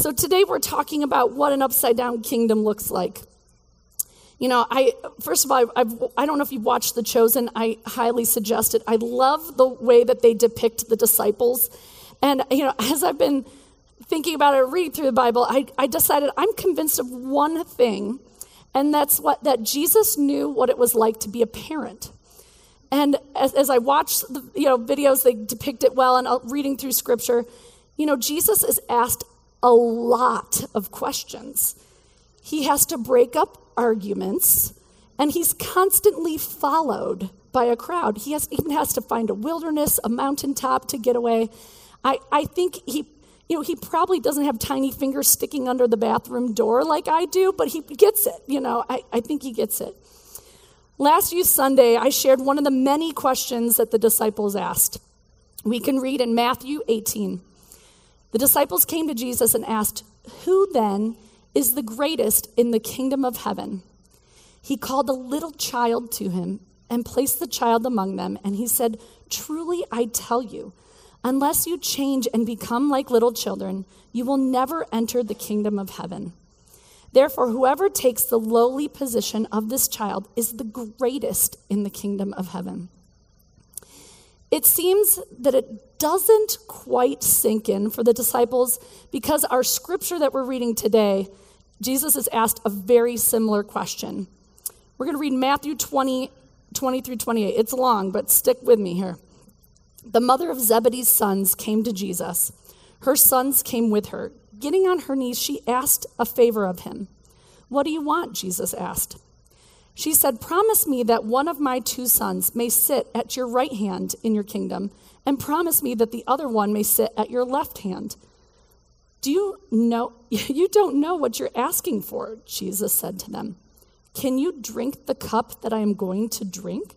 So today we're talking about what an upside down kingdom looks like. You know, I first of all, I've, I don't know if you've watched The Chosen. I highly suggest it. I love the way that they depict the disciples, and you know, as I've been thinking about it, reading through the Bible, I, I decided I'm convinced of one thing, and that's what that Jesus knew what it was like to be a parent. And as, as I watch the you know videos, they depict it well, and uh, reading through Scripture, you know, Jesus is asked a lot of questions. He has to break up arguments, and he's constantly followed by a crowd. He has, even has to find a wilderness, a mountaintop to get away. I, I think he, you know, he probably doesn't have tiny fingers sticking under the bathroom door like I do, but he gets it. You know, I, I think he gets it. Last Youth Sunday, I shared one of the many questions that the disciples asked. We can read in Matthew 18. The disciples came to Jesus and asked, Who then is the greatest in the kingdom of heaven? He called a little child to him and placed the child among them, and he said, Truly I tell you, unless you change and become like little children, you will never enter the kingdom of heaven. Therefore, whoever takes the lowly position of this child is the greatest in the kingdom of heaven. It seems that it doesn't quite sink in for the disciples because our scripture that we're reading today, Jesus is asked a very similar question. We're going to read Matthew 20, 20 through 28. It's long, but stick with me here. The mother of Zebedee's sons came to Jesus. Her sons came with her. Getting on her knees, she asked a favor of him. What do you want? Jesus asked. She said, Promise me that one of my two sons may sit at your right hand in your kingdom, and promise me that the other one may sit at your left hand. Do you know? You don't know what you're asking for, Jesus said to them. Can you drink the cup that I am going to drink?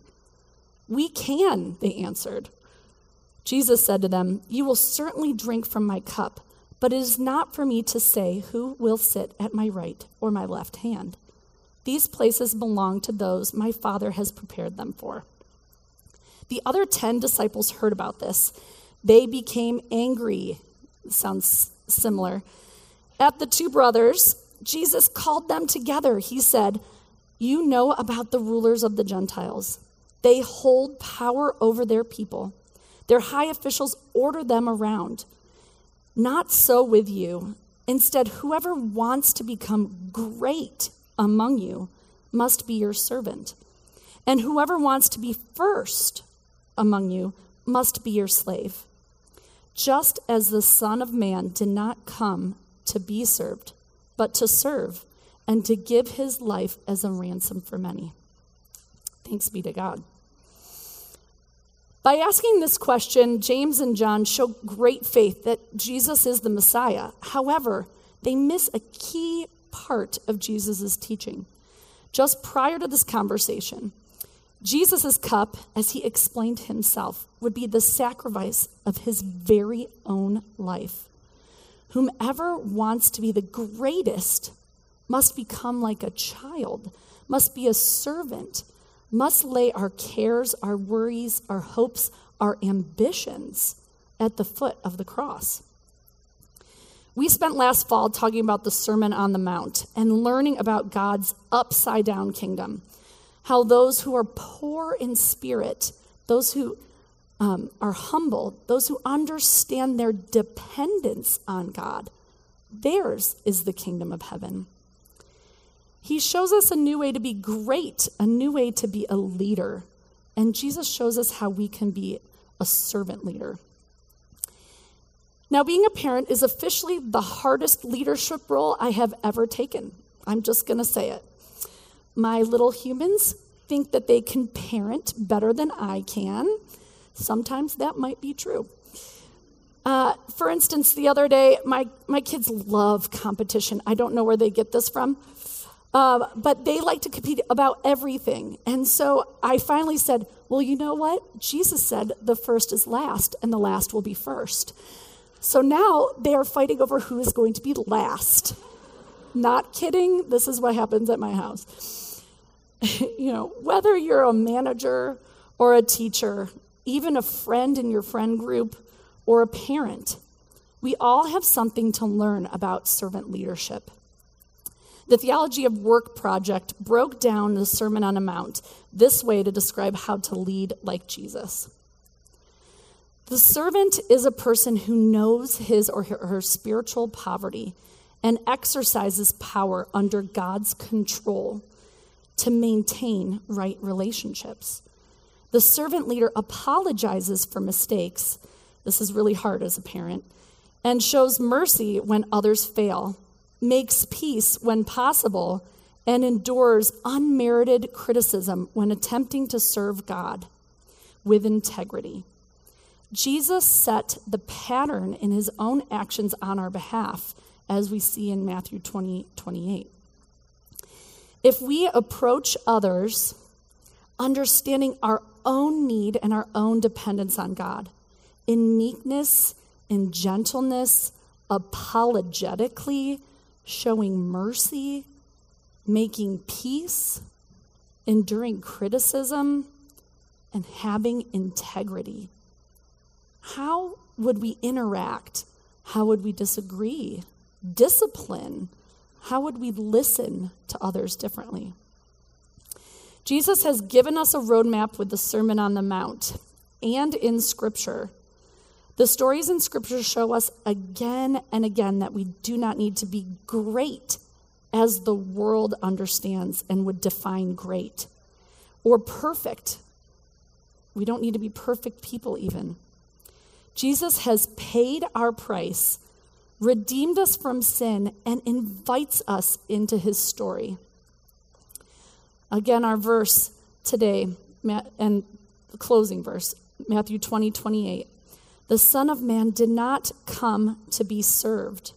We can, they answered. Jesus said to them, You will certainly drink from my cup, but it is not for me to say who will sit at my right or my left hand. These places belong to those my Father has prepared them for. The other 10 disciples heard about this. They became angry. Sounds similar. At the two brothers, Jesus called them together. He said, You know about the rulers of the Gentiles. They hold power over their people. Their high officials order them around. Not so with you. Instead, whoever wants to become great among you must be your servant. And whoever wants to be first among you must be your slave. Just as the Son of Man did not come to be served, but to serve and to give his life as a ransom for many. Thanks be to God. By asking this question, James and John show great faith that Jesus is the Messiah. However, they miss a key part of Jesus' teaching. Just prior to this conversation, Jesus' cup, as he explained himself, would be the sacrifice of his very own life. Whomever wants to be the greatest must become like a child, must be a servant, must lay our cares, our worries, our hopes, our ambitions at the foot of the cross. We spent last fall talking about the Sermon on the Mount and learning about God's upside down kingdom. How those who are poor in spirit, those who um, are humble, those who understand their dependence on God, theirs is the kingdom of heaven. He shows us a new way to be great, a new way to be a leader. And Jesus shows us how we can be a servant leader. Now, being a parent is officially the hardest leadership role I have ever taken. I'm just going to say it. My little humans think that they can parent better than I can. Sometimes that might be true. Uh, for instance, the other day, my, my kids love competition. I don't know where they get this from, uh, but they like to compete about everything. And so I finally said, Well, you know what? Jesus said the first is last, and the last will be first. So now they are fighting over who is going to be last. Not kidding, this is what happens at my house. you know, whether you're a manager or a teacher, even a friend in your friend group, or a parent, we all have something to learn about servant leadership. The Theology of Work Project broke down the Sermon on the Mount this way to describe how to lead like Jesus. The servant is a person who knows his or her spiritual poverty and exercises power under God's control to maintain right relationships. The servant leader apologizes for mistakes. This is really hard as a parent. And shows mercy when others fail, makes peace when possible, and endures unmerited criticism when attempting to serve God with integrity. Jesus set the pattern in his own actions on our behalf, as we see in Matthew 20, 28. If we approach others understanding our own need and our own dependence on God in meekness, in gentleness, apologetically, showing mercy, making peace, enduring criticism, and having integrity. How would we interact? How would we disagree? Discipline? How would we listen to others differently? Jesus has given us a roadmap with the Sermon on the Mount and in Scripture. The stories in Scripture show us again and again that we do not need to be great as the world understands and would define great, or perfect. We don't need to be perfect people, even. Jesus has paid our price, redeemed us from sin, and invites us into his story. Again, our verse today, and the closing verse, Matthew 20, 28. The Son of Man did not come to be served,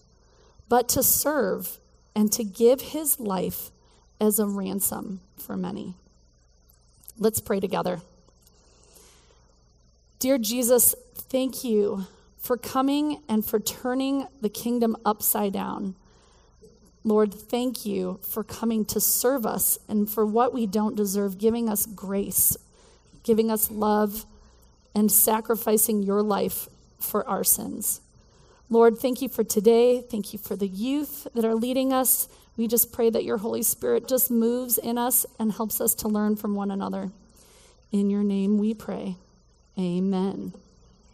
but to serve and to give his life as a ransom for many. Let's pray together. Dear Jesus, thank you for coming and for turning the kingdom upside down. Lord, thank you for coming to serve us and for what we don't deserve, giving us grace, giving us love, and sacrificing your life for our sins. Lord, thank you for today. Thank you for the youth that are leading us. We just pray that your Holy Spirit just moves in us and helps us to learn from one another. In your name we pray. Amen.